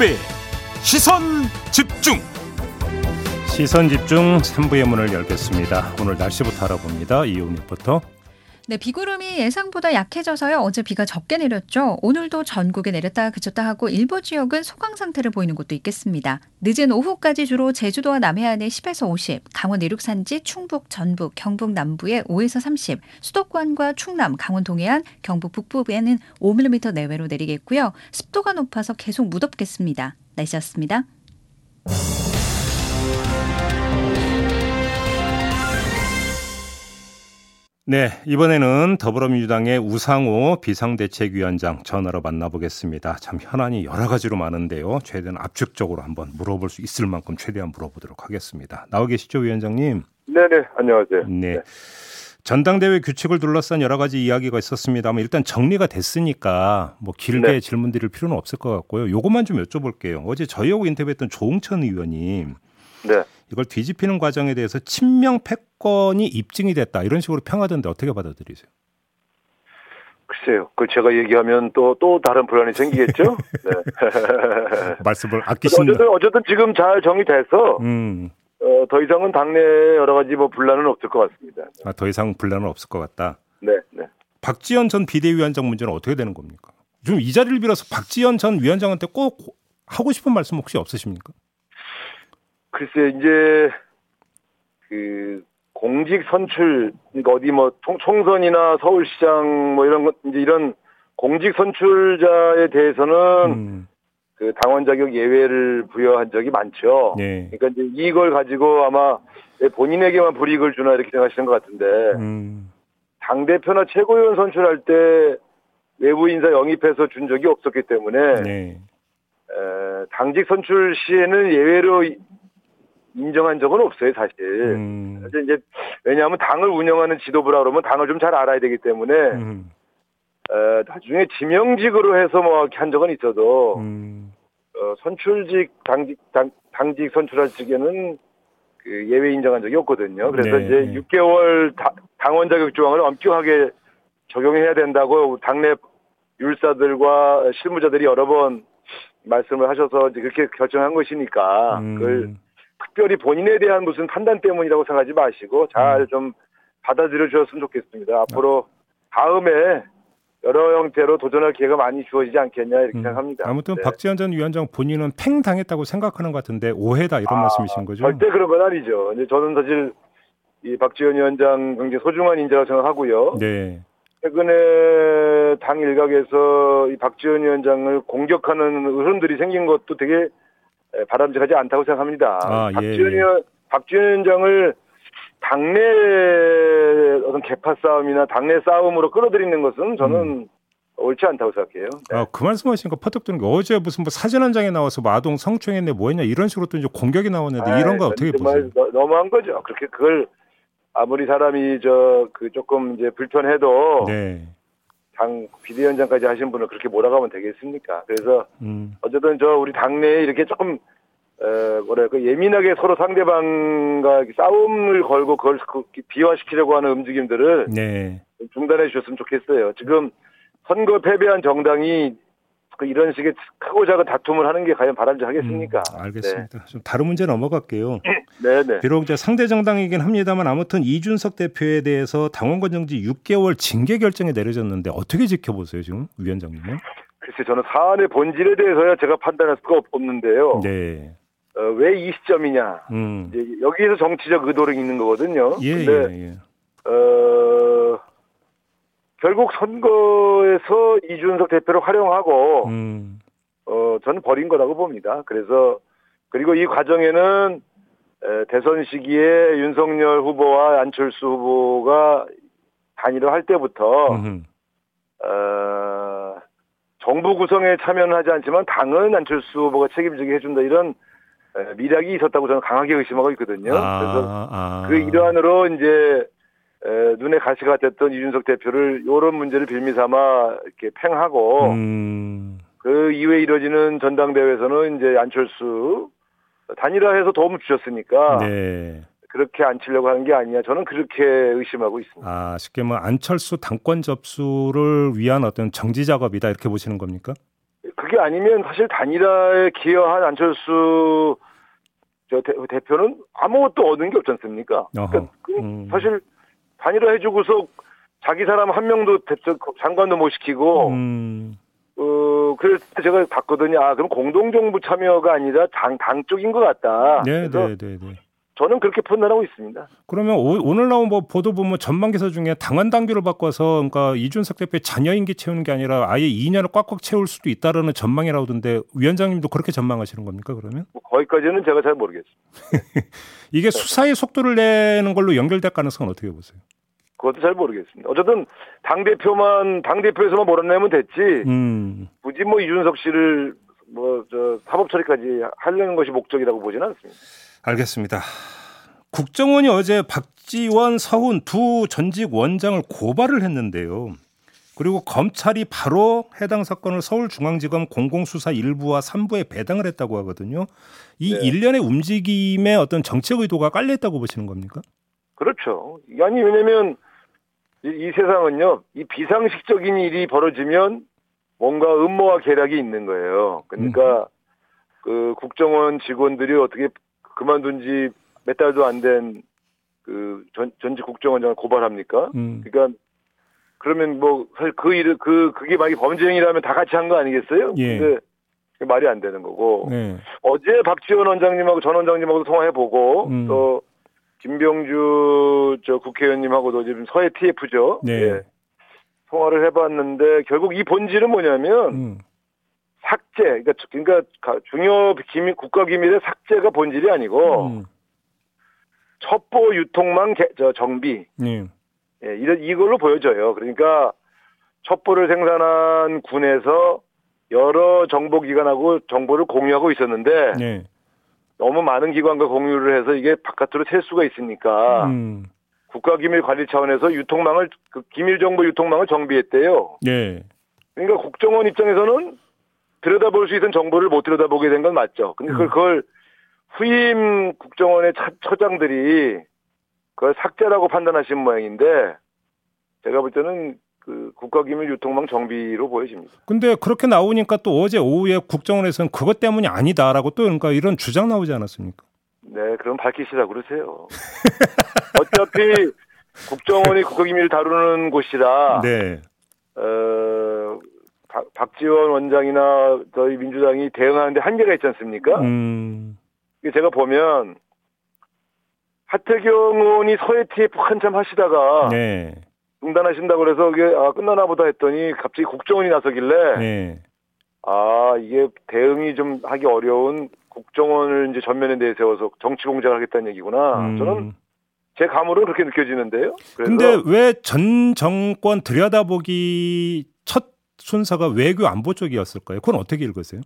김종배 시선 집중 시선 집중 3부의 문을 열겠습니다. 오늘 날씨부터 알아봅니다. 이온 리포터. 네, 비구름이 예상보다 약해져서요. 어제 비가 적게 내렸죠. 오늘도 전국에 내렸다 그쳤다 하고 일부 지역은 소강 상태를 보이는 곳도 있겠습니다. 늦은 오후까지 주로 제주도와 남해안에 10에서 50, 강원 내륙 산지, 충북, 전북, 경북 남부에 5에서 30, 수도권과 충남, 강원 동해안, 경북 북부에는 5mm 내외로 내리겠고요. 습도가 높아서 계속 무덥겠습니다. 날씨였습니다. 네, 이번에는 더불어민주당의 우상호 비상대책위원장 전화로 만나보겠습니다. 참 현안이 여러 가지로 많은데요. 최대한 압축적으로 한번 물어볼 수 있을 만큼 최대한 물어보도록 하겠습니다. 나와 계시죠, 위원장님? 네네, 안녕하세요. 네. 네. 전당대회 규칙을 둘러싼 여러 가지 이야기가 있었습니다만 일단 정리가 됐으니까 뭐 길게 네. 질문 드릴 필요는 없을 것 같고요. 요것만 좀 여쭤볼게요. 어제 저희하고 인터뷰했던 조홍천 의원님 네. 이걸 뒤집히는 과정에 대해서 친명 패권이 입증이 됐다 이런 식으로 평하던데 어떻게 받아들이세요? 글쎄요. 그걸 제가 얘기하면 또, 또 다른 불안이 생기겠죠? 네. 말씀을 아끼신다. 어쨌든, 어쨌든 지금 잘 정리돼서, 음. 어, 더 이상은 당내 여러 가지 뭐 분란은 없을 것 같습니다. 아, 더 이상 분란은 없을 것 같다? 네, 네. 박지원 전 비대위원장 문제는 어떻게 되는 겁니까? 좀 이 자리를 빌어서 박지원 전 위원장한테 꼭 하고 싶은 말씀 혹시 없으십니까? 글쎄 이제 그 공직 선출 그러니까 어디 뭐 총, 총선이나 서울시장 뭐 이런 것 이제 이런 공직 선출자에 대해서는 음. 그 당원 자격 예외를 부여한 적이 많죠. 네. 그러니까 이제 이걸 가지고 아마 본인에게만 불이익을 주나 이렇게 생각하시는 것 같은데 음. 당 대표나 최고위원 선출할 때 외부 인사 영입해서 준 적이 없었기 때문에 네. 에, 당직 선출 시에는 예외로 인정한 적은 없어요, 사실. 음. 이제 왜냐하면 당을 운영하는 지도부라 그러면 당을 좀 잘 알아야 되기 때문에 음. 어, 나중에 지명직으로 해서 뭐 한 적은 있어도 음. 어, 선출직 당직 당, 당직 선출할 직에는 그 예외 인정한 적이 없거든요. 그래서 네. 이제 6개월 다, 당원 자격 조항을 엄격하게 적용해야 된다고 당내 율사들과 실무자들이 여러 번 말씀을 하셔서 그렇게 결정한 것이니까 음. 그걸 특별히 본인에 대한 무슨 판단 때문이라고 생각하지 마시고 잘좀 음. 받아들여 주셨으면 좋겠습니다. 앞으로 다음에 여러 형태로 도전할 기회가 많이 주어지지 않겠냐 이렇게 음. 생각합니다. 아무튼 네. 박지원 전 위원장 본인은 팽 당했다고 생각하는 것 같은데 오해다 이런 아, 말씀이신 거죠? 절대 그런 건 아니죠. 이제 저는 사실 이 박지원 위원장 굉장히 소중한 인재라고 생각하고요. 네. 최근에 당 일각에서 이 박지원 위원장을 공격하는 흐름들이 생긴 것도 되게 바람직하지 않다고 생각합니다. 아, 박지원, 예. 박지원 위원장을 당내 어떤 개파 싸움이나 당내 싸움으로 끌어들이는 것은 저는 음. 옳지 않다고 생각해요. 네. 아, 그 말씀하시니까 퍼뜩 드는 게 어제 무슨 뭐 사진 한 장에 나와서 뭐 아동 성추행했네 뭐했냐 이런 식으로 또 이제 공격이 나왔는데 아, 이런 거 어떻게 보세요? 너무한 거죠. 그렇게 그걸 아무리 사람이 저 그 조금 이제 불편해도 네. 당 비대위원장까지 하신 분을 그렇게 몰아가면 되겠습니까? 그래서 음. 어쨌든 저 우리 당내에 이렇게 조금 에, 뭐랄까 예민하게 서로 상대방과 싸움을 걸고 그걸 그 비화시키려고 하는 움직임들을 네. 중단해 주셨으면 좋겠어요. 지금 선거 패배한 정당이 그 이런 식의 크고 작은 다툼을 하는 게 과연 바람직하겠습니까? 음, 알겠습니다. 네. 좀 다른 문제 넘어갈게요. 네네. 네. 비록 이제 상대 정당이긴 합니다만 아무튼 이준석 대표에 대해서 당원권 정지 6개월 징계 결정이 내려졌는데 어떻게 지켜보세요 지금 위원장님은? 글쎄 저는 사안의 본질에 대해서야 제가 판단할 수가 없는데요. 네. 어, 왜 이 시점이냐? 음. 여기에서 정치적 의도를 있는 거거든요. 예, 근데 예, 예. 어, 결국 선거에서 이준석 대표를 활용하고 음. 어 저는 버린 거라고 봅니다. 그래서 그리고 이 과정에는 에, 대선 시기에 윤석열 후보와 안철수 후보가 단일화 할 때부터 어, 정부 구성에 참여는 하지 않지만 당은 안철수 후보가 책임지게 해준다 이런 에, 미략이 있었다고 저는 강하게 의심하고 있거든요. 아, 그래서 아. 그 일환으로 이제 에, 눈에 가시가 됐던 이준석 대표를 이런 문제를 빌미 삼아 이렇게 팽하고 음. 그 이후에 이뤄지는 전당대회에서는 이제 안철수 단일화해서 도움을 주셨으니까 네. 그렇게 안 치려고 하는 게 아니냐 저는 그렇게 의심하고 있습니다. 아 쉽게 뭐 안철수 당권 접수를 위한 어떤 정지 작업이다 이렇게 보시는 겁니까? 그게 아니면 사실 단일화에 기여한 안철수 저 대, 표는 아무것도 얻은 게 없지 않습니까? 그러니까 그 음. 사실 단일화 해주고서 자기 사람 한 명도 대표 장관도 못 시키고 음. 어 그래서 제가 봤거든요. 아 그럼 공동정부 참여가 아니라 당, 당 쪽인 것 같다. 네, 그래서 네, 네, 네. 저는 그렇게 판단하고 있습니다. 그러면 오, 늘 나온 뭐 보도 보면 전망 기사 중에 당원 당규를 바꿔서 그러니까 이준석 대표의 자녀 임기 채우는 게 아니라 아예 2년을 꽉꽉 채울 수도 있다라는 전망이라던데 위원장님도 그렇게 전망하시는 겁니까 그러면? 뭐 거기까지는 제가 잘 모르겠습니다. 이게 수사의 속도를 내는 걸로 연결될 가능성은 어떻게 보세요? 그것도 잘 모르겠습니다. 어쨌든 당 대표만 당 대표에서만 몰아내면 됐지. 음. 굳이 뭐 이준석 씨를 뭐 저 사법 처리까지 하려는 것이 목적이라고 보지는 않습니다. 알겠습니다. 국정원이 어제 박지원, 서훈 두 전직 원장을 고발을 했는데요. 그리고 검찰이 바로 해당 사건을 서울중앙지검 공공수사 1부와 3부에 배당을 했다고 하거든요. 이 네. 일련의 움직임에 어떤 정책 의도가 깔려있다고 보시는 겁니까? 그렇죠. 아니 왜냐면 이, 이 세상은요. 이 비상식적인 일이 벌어지면 뭔가 음모와 계략이 있는 거예요. 그러니까 그 국정원 직원들이 어떻게 그만둔 지 몇 달도 안 된 그 전직 국정원장을 고발합니까? 음. 그러니까 그러면 뭐 사실 그 일을 그 그게 만약 범죄 행위라면 다 같이 한 거 아니겠어요? 예. 근데 말이 안 되는 거고 네. 어제 박지원 원장님하고 전 원장님하고도 통화해 보고 음. 또 김병주 저 국회의원님하고도 지금 서해 TF죠. 네. 예. 통화를 해봤는데 결국 이 본질은 뭐냐면 음. 삭제, 그러니까, 그러니까 가- 중요 기밀 국가 기밀의 삭제가 본질이 아니고 음. 첩보 유통망 개- 저 정비 네. 예, 이런 이걸로 보여져요. 그러니까 첩보를 생산한 군에서 여러 정보기관하고 정보를 공유하고 있었는데 네. 너무 많은 기관과 공유를 해서 이게 바깥으로 튈 수가 있으니까 음. 국가기밀 관리 차원에서 유통망을 그 기밀 정보 유통망을 정비했대요. 네. 그러니까 국정원 입장에서는 들여다볼 수 있는 정보를 못 들여다보게 된 건 맞죠. 근데 그걸, 음. 그걸 후임 국정원의 차, 처장들이 그걸 삭제라고 판단하신 모양인데 제가 볼 때는 그 국가기밀 유통망 정비로 보여집니다. 근데 그렇게 나오니까 또 어제 오후에 국정원에서는 그것 때문이 아니다라고 또 그러니까 이런 주장 나오지 않았습니까? 네, 그럼 밝히시라 그러세요. 어차피 국정원이 국가기밀을 다루는 곳이라 네. 어, 박, 박지원 원장이나 저희 민주당이 대응하는데 한계가 있지 않습니까? 음. 제가 보면 하태경 의원이 서해 TF 한참 하시다가 네. 중단하신다고 그래서 이게 아, 끝나나 보다 했더니 갑자기 국정원이 나서길래 네. 아 이게 대응이 좀 하기 어려운 국정원을 이제 전면에 내세워서 정치 공작을 하겠다는 얘기구나. 음. 저는 제 감으로 그렇게 느껴지는데요. 근데 왜 전 정권 들여다보기 첫 순서가 외교 안보 쪽이었을까요? 그건 어떻게 읽으세요?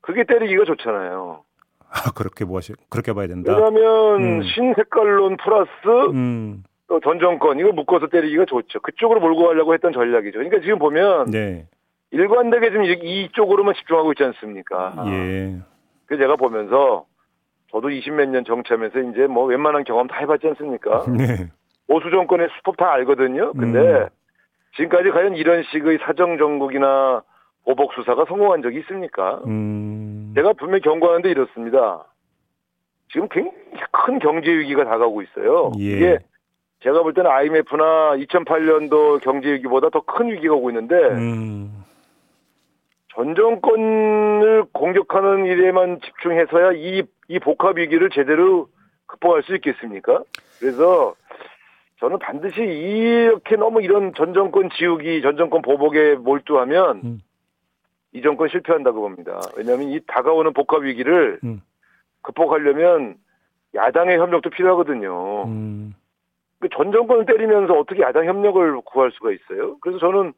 그게 때리기가 좋잖아요. 아, 그렇게 뭐하시 그렇게 봐야 된다. 왜냐하면 음. 신색깔론 플러스 음. 또전 정권 이거 묶어서 때리기가 좋죠. 그쪽으로 몰고 가려고 했던 전략이죠. 그러니까 지금 보면 네. 일관되게 지금 이- 이쪽으로만 집중하고 있지 않습니까? 예. 그래서 제가 보면서 저도 20몇 년 정치하면서 이제 뭐 웬만한 경험 다 해봤지 않습니까? 네. 보수 정권의 수법 다 알거든요. 근데 음. 지금까지 과연 이런 식의 사정 정국이나 보복 수사가 성공한 적이 있습니까? 음. 제가 분명히 경고하는데 이렇습니다. 지금 굉장히 큰 경제 위기가 다가오고 있어요. 예. 이게 제가 볼 때는 IMF나 2008년도 경제 위기보다 더 큰 위기가 오고 있는데 음. 전 정권을 공격하는 일에만 집중해서야 이, 이 복합 위기를 제대로 극복할 수 있겠습니까? 그래서 저는 반드시 이렇게 너무 이런 전 정권 지우기, 전 정권 보복에 몰두하면 음. 이 정권 실패한다고 봅니다. 왜냐하면 이 다가오는 복합 위기를 음. 극복하려면 야당의 협력도 필요하거든요. 음. 그전 정권을 때리면서 어떻게 야당 협력을 구할 수가 있어요? 그래서 저는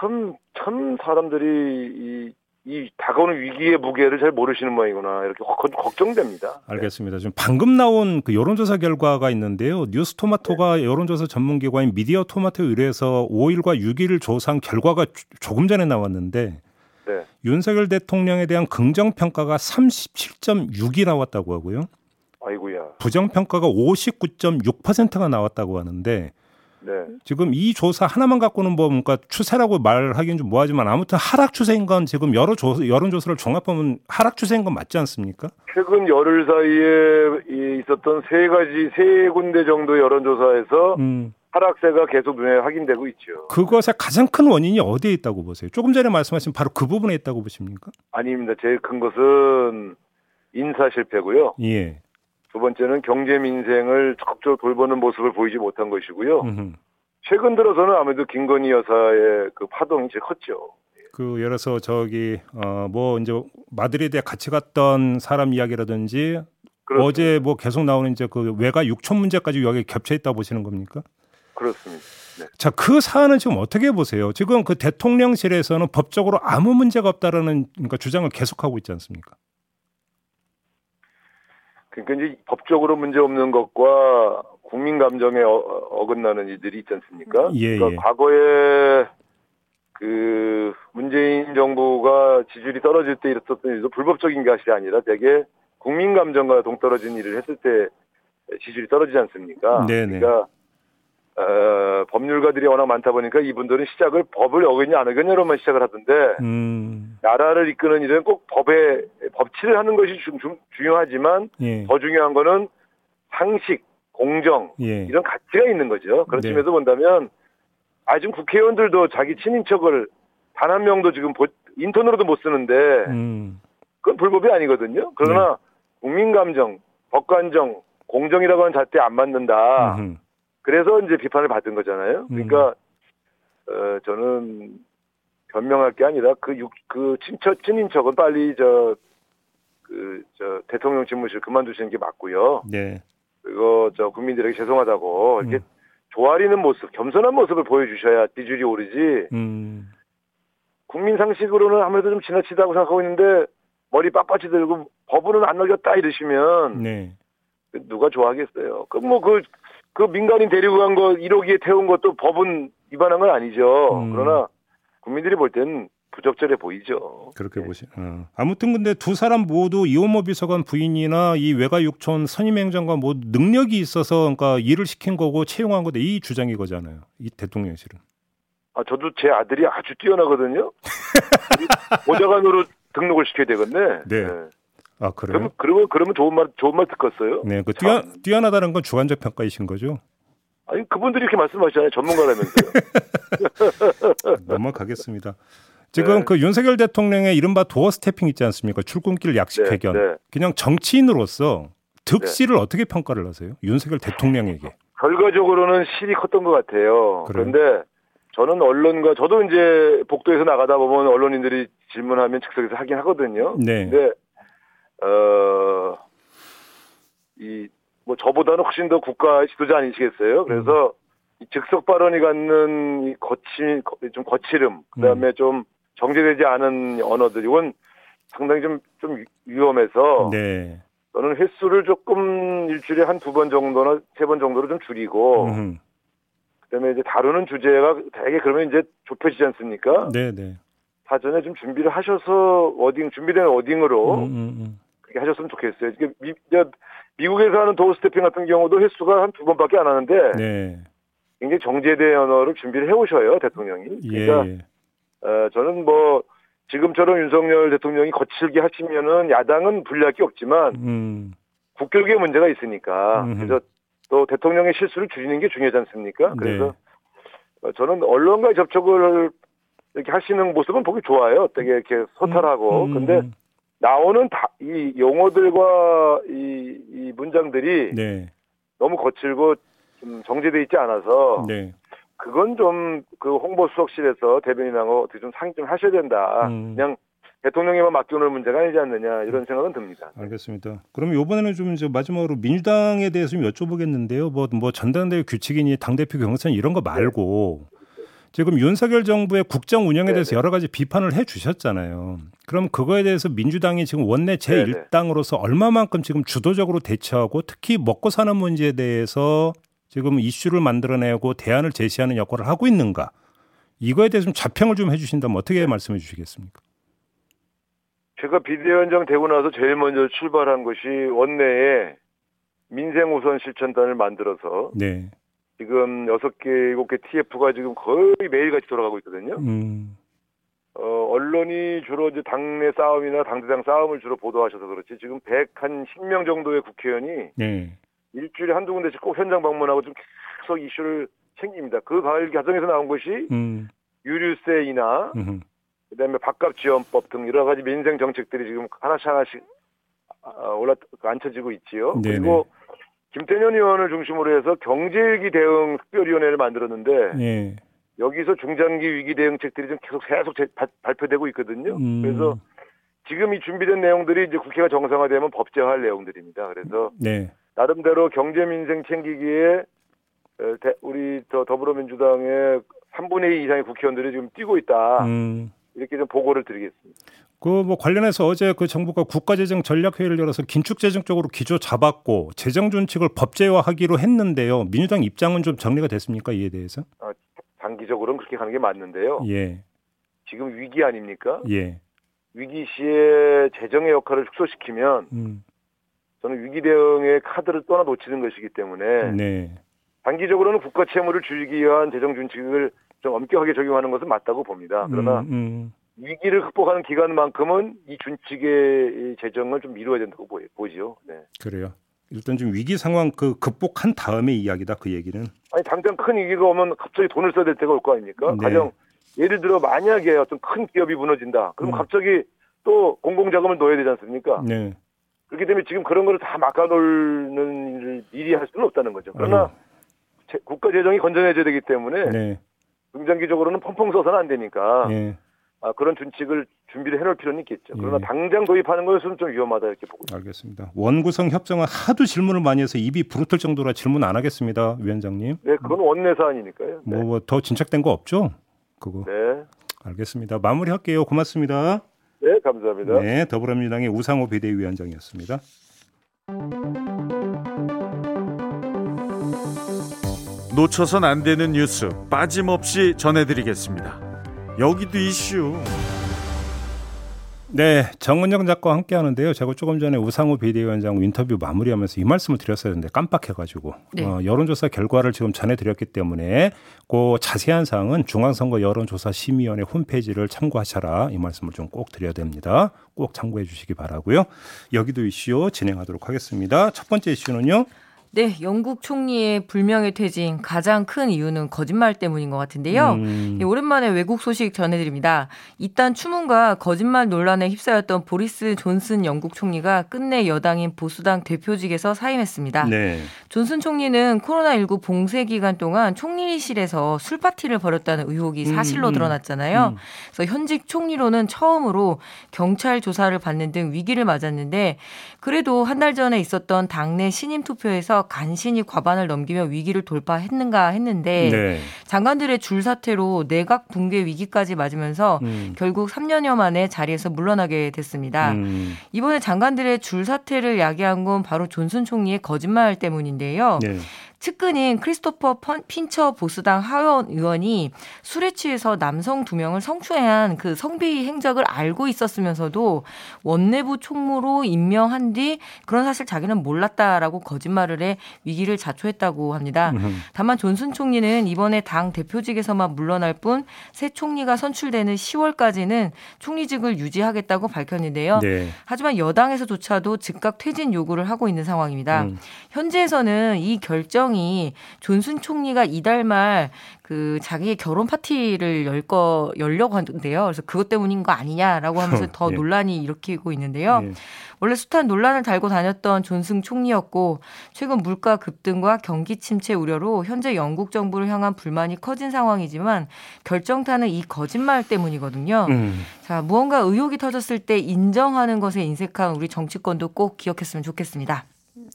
참, 참 사람들이 이, 이 다가오는 위기의 무게를 잘 모르시는 모양이구나. 이렇게 걱- 걱정됩니다. 알겠습니다. 지금 방금 나온 그 여론조사 결과가 있는데요. 뉴스토마토가 여론조사 전문기관인 미디어 토마토에 의뢰해서 5일과 6일 조사한 결과가 조- 조금 전에 나왔는데 네. 윤석열 대통령에 대한 긍정 평가가 37.6이 나왔다고 하고요. 아이고야. 부정 평가가 59.6%가 나왔다고 하는데 네. 지금 이 조사 하나만 갖고는 뭐 뭔가 추세라고 말하기는 좀 뭐하지만 아무튼 하락 추세인 건 지금 여러 조, 여론조사를 종합하면 하락 추세인 건 맞지 않습니까? 최근 열흘 사이에 이 있었던 세 가지 세 군데 정도 여론조사에서 음, 하락세가 계속 눈에 확인되고 있죠. 그것의 가장 큰 원인이 어디에 있다고 보세요? 조금 전에 말씀하신 바로 그 부분에 있다고 보십니까? 아닙니다. 제일 큰 것은 인사 실패고요. 예. 두 번째는 경제 민생을 적극적으로 돌보는 모습을 보이지 못한 것이고요. 음흠. 최근 들어서는 아무래도 김건희 여사의 그 파동이 제일 컸죠. 그 예를 들어서 저기 어뭐 이제 마드리드에 같이 갔던 사람 이야기라든지 그렇습니다. 어제 뭐 계속 나오는 이제 그 외가 육촌 문제까지 여기 겹쳐 있다 보시는 겁니까? 그렇습니다. 자, 그 사안은 지금 어떻게 보세요? 지금 그 대통령실에서는 법적으로 아무 문제가 없다라는 그러니까 주장을 계속하고 있지 않습니까? 그러니까 이제 법적으로 문제 없는 것과 국민 감정에 어, 어긋나는 일들이 있지 않습니까? 예, 그러니까 예. 과거에 그 문재인 정부가 지지율이 떨어질 때 일었었던 일도 불법적인 것이 아니라 대개 국민 감정과 동떨어진 일을 했을 때 지지율이 떨어지지 않습니까? 네네. 그러니까 어, 법률가들이 워낙 많다 보니까 이분들은 시작을 법을 어겼냐 안 어겼냐로만 시작을 하던데 음, 나라를 이끄는 일은 꼭 법에 법치를 하는 것이 중, 중, 중요하지만 예, 더 중요한 거는 상식, 공정 예, 이런 가치가 있는 거죠. 그런 네. 측면에서 본다면 아 지금 국회의원들도 자기 친인척을 단 한 명도 지금 보- 인턴으로도 못 쓰는데 음, 그건 불법이 아니거든요. 그러나 국민 감정, 법관정, 공정이라고 하는 잣대 안 맞는다. 음흠. 그래서 이제 비판을 받은 거잖아요. 그러니까 어, 저는 변명할 게 아니라 그, 육, 그 친척, 친인척은 빨리 저, 그, 저, 대통령 집무실 그만두시는 게 맞고요. 네, 그거 저 국민들에게 죄송하다고 이렇게 음. 조아리는 모습, 겸손한 모습을 보여주셔야 지지율이 오르지. 음, 국민 상식으로는 아무래도 좀 지나치다고 생각하고 있는데 머리 빳빳이 들고 법으로는 안 넘겼다 이러시면 네, 누가 좋아하겠어요. 그뭐그그 민간인 데리고 간 거 1호기에 태운 것도 법은 위반한 건 아니죠. 음. 그러나 국민들이 볼 때는 부적절해 보이죠. 그렇게 네. 보시. 어. 아무튼 근데 두 사람 모두 이원모 비서관 부인이나 이 외가 육촌 선임 행정관 뭐 능력이 있어서 그러니까 일을 시킨 거고 채용한 거다 이 주장이 거잖아요. 이 대통령실은. 아 저도 제 아들이 아주 뛰어나거든요. 보좌관으로 등록을 시켜야 되겠네. 네. 아 그래요? 그러면 그러면 그러면 좋은 말 좋은 말 듣겠어요. 네, 그 뛰어 뛰어나다는 건 주관적 평가이신 거죠? 아니 그분들이 이렇게 말씀하시잖아요. 전문가라면서요. 넘어가겠습니다. 지금 네. 그 윤석열 대통령의 이른바 도어 스태핑 있지 않습니까? 출근길 약식 네, 회견. 네. 그냥 정치인으로서 득실을 어떻게 평가를 하세요? 윤석열 대통령에게. 결과적으로는 실이 컸던 것 같아요. 그래요? 그런데 저는 언론과 저도 이제 복도에서 나가다 보면 언론인들이 질문하면 즉석에서 하긴 하거든요. 네. 근데 어, 이, 뭐, 저보다는 훨씬 더 국가 지도자 아니시겠어요? 그래서, 이 즉석 발언이 갖는 이 거치, 좀 거칠음, 그 다음에 좀 정제되지 않은 언어들, 이건 상당히 좀, 좀 위험해서, 네. 저는 횟수를 조금 일주일에 한 두 번 정도나 세 번 정도로 좀 줄이고, 음흠. 그 다음에 이제 다루는 주제가 되게 그러면 이제 좁혀지지 않습니까? 네, 네. 사전에 좀 준비를 하셔서 wording, 준비된 wording으로, 음, 음, 음. 하셨으면 좋겠어요. 이게 미, 저, 미국에서 하는 doorstepping 같은 경우도 횟수가 한 두 번밖에 안 하는데 네. 굉장히 정제된 언어를 준비를 해오셔요 대통령이. 예. 그러니까 예. 어, 저는 뭐 지금처럼 윤석열 대통령이 거칠게 하시면은 야당은 불리할 게 없지만 음. 국격의 문제가 있으니까 음흠. 그래서 또 대통령의 실수를 줄이는 게 중요하지 않습니까? 그래서 네. 어, 저는 언론과의 접촉을 이렇게 하시는 모습은 보기 좋아요. 되게 이렇게 소탈하고 음, 근데 나오는 다, 이 용어들과 이, 이 문장들이 네. 너무 거칠고 좀 정제돼 있지 않아서 네. 그건 좀 그 홍보 수석실에서 대변인하고 어떻게 좀 상의 좀 하셔야 된다. 음. 그냥 대통령에만 맡겨놓을 문제가 아니지 않느냐 이런 생각은 듭니다. 알겠습니다. 그럼 이번에는 좀 이제 마지막으로 민주당에 대해서 좀 여쭤보겠는데요. 뭐, 뭐 전당대회 규칙이니 당 대표 경선 이런 거 말고 지금 윤석열 정부의 국정 운영에 대해서 네네. 여러 가지 비판을 해 주셨잖아요. 그럼 그거에 대해서 민주당이 지금 원내 네네. 제1당으로서 얼마만큼 지금 주도적으로 대처하고 특히 먹고 사는 문제에 대해서 지금 이슈를 만들어내고 대안을 제시하는 역할을 하고 있는가? 이거에 대해서 좀 자평을 좀 해주신다면 어떻게 말씀해 주시겠습니까? 제가 비대위원장 되고 나서 제일 먼저 출발한 것이 원내에 민생 우선 실천단을 만들어서 네, 지금 여섯 개, 일곱 개 TF가 지금 거의 매일같이 돌아가고 있거든요. 음. 어, 언론이 주로 이제 당내 싸움이나 당대당 싸움을 주로 보도하셔서 그렇지 지금 100한 10명 정도의 국회의원이 네. 일주일에 한두 군데씩 꼭 현장 방문하고 좀 계속 이슈를 챙깁니다. 그 가을 과정에서 나온 것이 음. 유류세이나 음. 그다음에 밥값 지원법 등 여러 가지 민생 정책들이 지금 하나씩 하나씩 아, 올라 앉혀지고 있지요. 네네. 그리고 김태년 의원을 중심으로 해서 경제위기 대응 특별위원회를 만들었는데 예. 여기서 중장기 위기 대응책들이 좀 계속 계속 제- 발표되고 있거든요. 음. 그래서 지금 이 준비된 내용들이 이제 국회가 정상화되면 법제화할 내용들입니다. 그래서 네. 나름대로 경제 민생 챙기기에 어, 대- 우리 더 더불어민주당의 3분의 2 이상의 국회의원들이 지금 뛰고 있다. 음. 이렇게 좀 보고를 드리겠습니다. 그 뭐 관련해서 어제 그 정부가 국가재정 전략회의를 열어서 긴축재정 쪽으로 기조 잡았고 재정 준칙을 법제화하기로 했는데요. 민주당 입장은 좀 정리가 됐습니까 이에 대해서? 단기적으로는 그렇게 가는 게 맞는데요. 예, 지금 위기 아닙니까? 예, 위기 시에 재정의 역할을 축소시키면 음, 저는 위기 대응의 카드를 떠나 놓치는 것이기 때문에 네, 단기적으로는 국가 채무를 줄이기 위한 재정 준칙을 좀 엄격하게 적용하는 것은 맞다고 봅니다. 그러나 음, 음, 위기를 극복하는 기간만큼은 이 준칙의 이 재정을 좀 미뤄야 된다고 보, 보죠. 네. 그래요. 일단 좀 위기 상황 그 극복한 다음의 이야기다 그 얘기는. 아니 당장 큰 위기가 오면 갑자기 돈을 써야 될 때가 올 거 아닙니까? 네. 가령 예를 들어 만약에 어떤 큰 기업이 무너진다. 그럼 음. 갑자기 또 공공자금을 넣어야 되지 않습니까? 네, 그렇기 때문에 지금 그런 거를 다 막아놓는 일을 미리 할 수는 없다는 거죠. 그러나 아유. 제- 국가 재정이 건전해져야 되기 때문에 네, 중장기적으로는 펑펑 써서는 안 되니까 예, 아, 그런 준칙을 준비를 해놓을 필요는 있겠죠. 그러나 예. 당장 도입하는 것은 좀 위험하다 이렇게 보고 있습니다. 알겠습니다. 원구성 협정은 하도 질문을 많이 해서 입이 부르틀 정도라 질문 안 하겠습니다, 위원장님. 네, 그건 원내 사안이니까요. 네. 뭐더 진척된 거 없죠? 그거. 네. 알겠습니다. 마무리할게요. 고맙습니다. 네, 감사합니다. 네, 더불어민주당의 우상호 비대위원장이었습니다. 놓쳐선 안 되는 뉴스 빠짐없이 전해드리겠습니다. 여기도 이슈. 네, 정은정 작가와 함께 하는데요. 제가 조금 전에 우상호 비대위원장 인터뷰 마무리하면서 이 말씀을 드렸어야 했는데 깜빡해가지고 네. 어, 여론조사 결과를 지금 전해드렸기 때문에 그 자세한 사항은 중앙선거 여론조사 심의위원회 홈페이지를 참고하셔라 이 말씀을 좀 꼭 드려야 됩니다. 꼭 참고해 주시기 바라고요. 여기도 이슈 진행하도록 하겠습니다. 첫 번째 이슈는요. 네, 영국 총리의 불명예 퇴진 가장 큰 이유는 거짓말 때문인 것 같은데요. 음, 예, 오랜만에 외국 소식 전해드립니다. 이딴 추문과 거짓말 논란에 휩싸였던 보리스 존슨 영국 총리가 끝내 여당인 보수당 대표직에서 사임했습니다. 네, 존슨 총리는 코로나19 봉쇄 기간 동안 총리실에서 술 파티를 벌였다는 의혹이 사실로 음, 드러났잖아요. 음. 그래서 현직 총리로는 처음으로 경찰 조사를 받는 등 위기를 맞았는데 그래도 한 달 전에 있었던 당내 신임 투표에서 간신히 과반을 넘기며 위기를 돌파했는가 했는데 네, 장관들의 줄 사태로 내각 붕괴 위기까지 맞으면서 음, 결국 3년여 만에 자리에서 물러나게 됐습니다. 음, 이번에 장관들의 줄 사태를 야기한 건 바로 존슨 총리의 거짓말 때문인데요. 네, 측근인 크리스토퍼 펀- 핀처 보수당 하원 의원이 술에 취해서 남성 두 명을 성추행한 그 성비 행적을 알고 있었으면서도 원내부 총무로 임명한 뒤 그런 사실 자기는 몰랐다라고 거짓말을 해 위기를 자초했다고 합니다. 음, 다만 존슨 총리는 이번에 당 대표직에서만 물러날 뿐 새 총리가 선출되는 10월까지는 총리직을 유지하겠다고 밝혔는데요. 네, 하지만 여당에서조차도 즉각 퇴진 요구를 하고 있는 상황입니다. 음, 현재에서는 이 결정 이 존슨 총리가 이달 말 그 자기의 결혼 파티를 열 거 열려고 하는데요. 그래서 그것 때문인 거 아니냐라고 하면서 더 예. 논란이 일으키고 있는데요. 예. 원래 숱한 논란을 달고 다녔던 존슨 총리였고 최근 물가 급등과 경기 침체 우려로 현재 영국 정부를 향한 불만이 커진 상황이지만 결정타는 이 거짓말 때문이거든요. 음. 자, 무언가 의혹이 터졌을 때 인정하는 것에 인색한 우리 정치권도 꼭 기억했으면 좋겠습니다.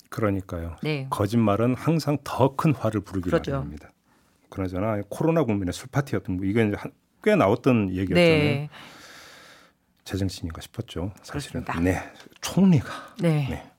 그러니까요. 네. 거짓말은 항상 더 큰 화를 부르기 그렇죠. 마련입니다. 그러잖아 코로나 국면의 술 파티였던 뭐 이게 이제 한- 꽤 나왔던 얘기였잖아요. 네. 제정신인가 싶었죠. 사실은. 그렇습니다. 네, 총리가 네. 네.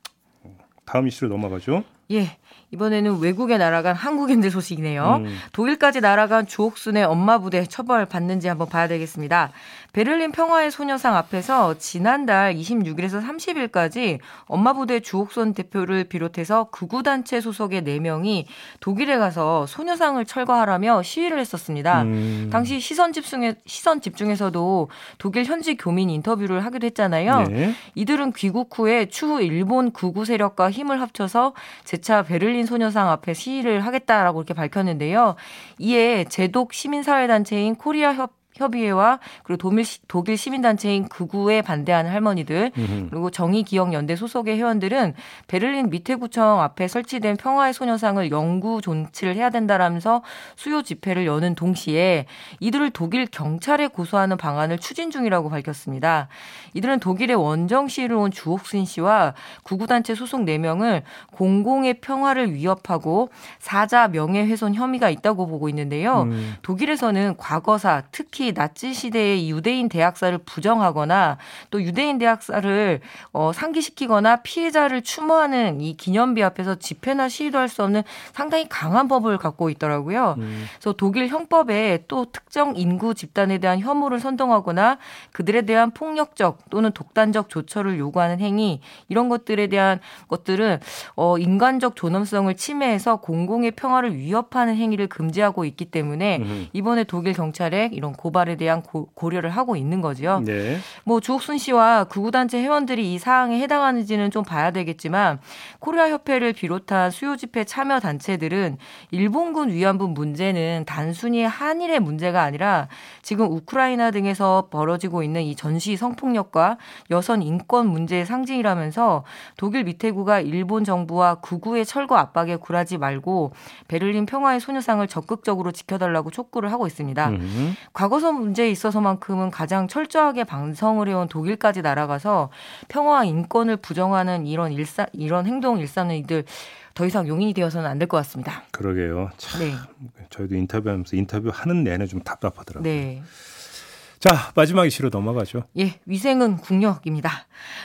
다음 이슈로 넘어가죠. 예. 이번에는 외국에 날아간 한국인들 소식이네요. 음. 독일까지 날아간 주옥순의 엄마 부대 처벌 받는지 한번 봐야 되겠습니다. 베를린 평화의 소녀상 앞에서 지난달 26일에서 30일까지 엄마 부대 주옥순 대표를 비롯해서 극우단체 소속의 4명이 독일에 가서 소녀상을 철거하라며 시위를 했었습니다. 음. 당시 시선 집중에 시선 집중에서도 독일 현지 교민 인터뷰를 하기도 했잖아요. 네. 이들은 귀국 후에 추후 일본 극우 세력과 힘을 합쳐서 재차 베를린 소녀상 앞에 시위를 하겠다라고 이렇게 밝혔는데요. 이에 재독 시민사회단체인 코리아 협 협의회와 그리고 독일, 시- 독일 시민단체인 극우에 반대하는 할머니들. 그리고 정의기억연대 소속의 회원들은 베를린 미테구청 앞에 설치된 평화의 소녀상을 영구 존치를 해야 된다라면서 수요 집회를 여는 동시에 이들을 독일 경찰에 고소하는 방안을 추진 중이라고 밝혔습니다. 이들은 독일의 원정시를 온 주옥순 씨와 구구단체 소속 4명을 공공의 평화를 위협하고 사자 명예훼손 혐의가 있다고 보고 있는데요. 음. 독일에서는 과거사, 특히 나치 시대의 유대인 대학살을 부정하거나 또 유대인 대학살을 어, 상기시키거나 피해자를 추모하는 이 기념비 앞에서 집회나 시위도 할 수 없는 상당히 강한 법을 갖고 있더라고요. 음. 그래서 독일 형법에 또 특정 인구 집단에 대한 혐오를 선동하거나 그들에 대한 폭력적 또는 독단적 조처를 요구하는 행위 이런 것들에 대한 것들은 어, 인간적 존엄성을 침해해서 공공의 평화를 위협하는 행위를 금지하고 있기 때문에 음. 이번에 독일 경찰에 이런 고발 에 대한 고, 고려를 하고 있는 거죠. 네. 뭐 주옥순 씨와 극우단체 회원들이 이 사항에 해당하는지는 좀 봐야 되겠지만 코리아 협회를 비롯한 수요 집회 참여 단체들은 일본군 위안부 문제는 단순히 한일의 문제가 아니라 지금 우크라이나 등에서 벌어지고 있는 이 전시 성폭력과 여성 인권 문제의 상징이라면서 독일 미테구가 일본 정부와 극우의 철거 압박에 굴하지 말고 베를린 평화의 소녀상을 적극적으로 지켜달라고 촉구를 하고 있습니다. 음. 과거 사 문제에 있어서만큼은 가장 철저하게 반성을 해온 독일까지 날아가서 평화와 인권을 부정하는 이런 일사 이런 행동 일사는 이들 더 이상 용인이 되어서는 안 될 것 같습니다. 그러게요. 참 네, 저희도 인터뷰하면서 인터뷰 하는 내내 좀 답답하더라고요. 네. 자 마지막 이슈로 넘어가죠. 예, 위생은 국력입니다.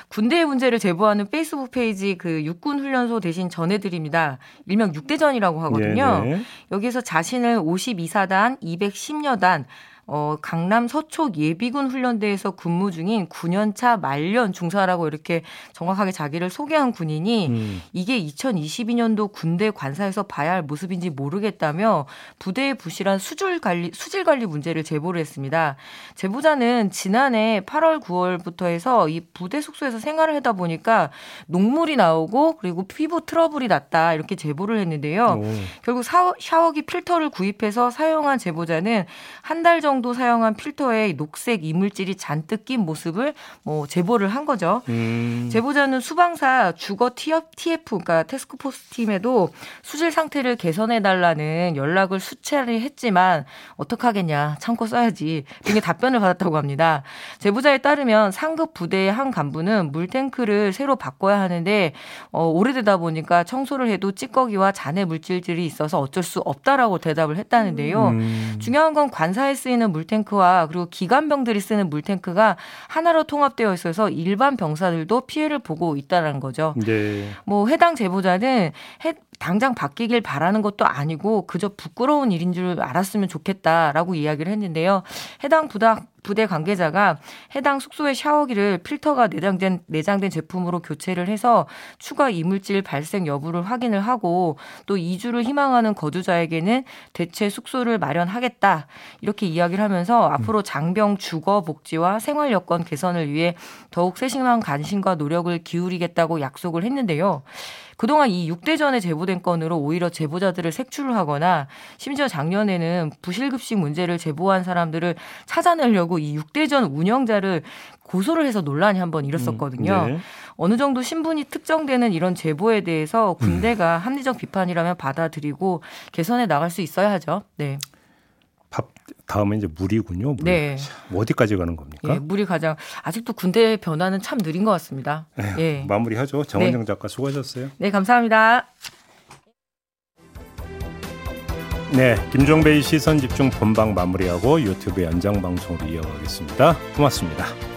군대의 문제를 제보하는 페이스북 페이지 그 육군 훈련소 대신 전해드립니다. 일명 육대전이라고 하거든요. 네, 네. 여기서 자신을 52사단 210여 단 어, 강남 서초 예비군 훈련대에서 근무 중인 9년차 말년 중사라고 이렇게 정확하게 자기를 소개한 군인이 음. 이게 2022년도 군대 관사에서 봐야 할 모습인지 모르겠다며 부대의 부실한 수질 관리 수질 관리 문제를 제보를 했습니다. 제보자는 지난해 8월 9월부터 해서 이 부대 숙소에서 생활을 하다 보니까 녹물이 나오고 그리고 피부 트러블이 났다 이렇게 제보를 했는데요. 오. 결국 샤워, 샤워기 필터를 구입해서 사용한 제보자는 한 달 정도 사용한 필터에 녹색 이물질이 잔뜩 낀 모습을 뭐 제보를 한 거죠. 음. 제보자는 수방사 주거 TF, 그러니까 테스크포스 팀에도 수질 상태를 개선해 달라는 연락을 수차례 했지만 어떡하겠냐 참고 써야지 등의 답변을 받았다고 합니다. 제보자에 따르면 상급 부대의 한 간부는 물탱크를 새로 바꿔야 하는데 어, 오래되다 보니까 청소를 해도 찌꺼기와 잔해 물질들이 있어서 어쩔 수 없다라고 대답을 했다는데요. 음. 중요한 건 관사에 쓰이는 물탱크와 그리고 기관병들이 쓰는 물탱크가 하나로 통합되어 있어서 일반 병사들도 피해를 보고 있다는 거죠. 네. 뭐 해당 제보자는 해, 당장 바뀌길 바라는 것도 아니고 그저 부끄러운 일인 줄 알았으면 좋겠다라고 이야기를 했는데요. 해당 부다, 부대 관계자가 해당 숙소의 샤워기를 필터가 내장된 내장된 제품으로 교체를 해서 추가 이물질 발생 여부를 확인을 하고 또 이주를 희망하는 거주자에게는 대체 숙소를 마련하겠다 이렇게 이야기를 하면서 앞으로 장병 주거 복지와 생활 여건 개선을 위해 더욱 세심한 관심과 노력을 기울이겠다고 약속을 했는데요. 그동안 이 6대전에 제보된 건으로 오히려 제보자들을 색출을 하거나 심지어 작년에는 부실급식 문제를 제보한 사람들을 찾아내려고 이 6대전 운영자를 고소를 해서 논란이 한 번 일었었거든요. 네. 어느 정도 신분이 특정되는 이런 제보에 대해서 군대가 합리적 비판이라면 받아들이고 개선해 나갈 수 있어야 하죠. 네. 밥 다음에 이제 물이군요. 물. 네. 참, 어디까지 가는 겁니까? 예, 물이 가장 아직도 군대 변화는 참 느린 것 같습니다. 예. 마무리하죠. 정원정 작가 수고하셨어요. 네, 감사합니다. 네, 김종배의 시선 집중 본방 마무리하고 유튜브 연장 방송으로 이어가겠습니다. 고맙습니다.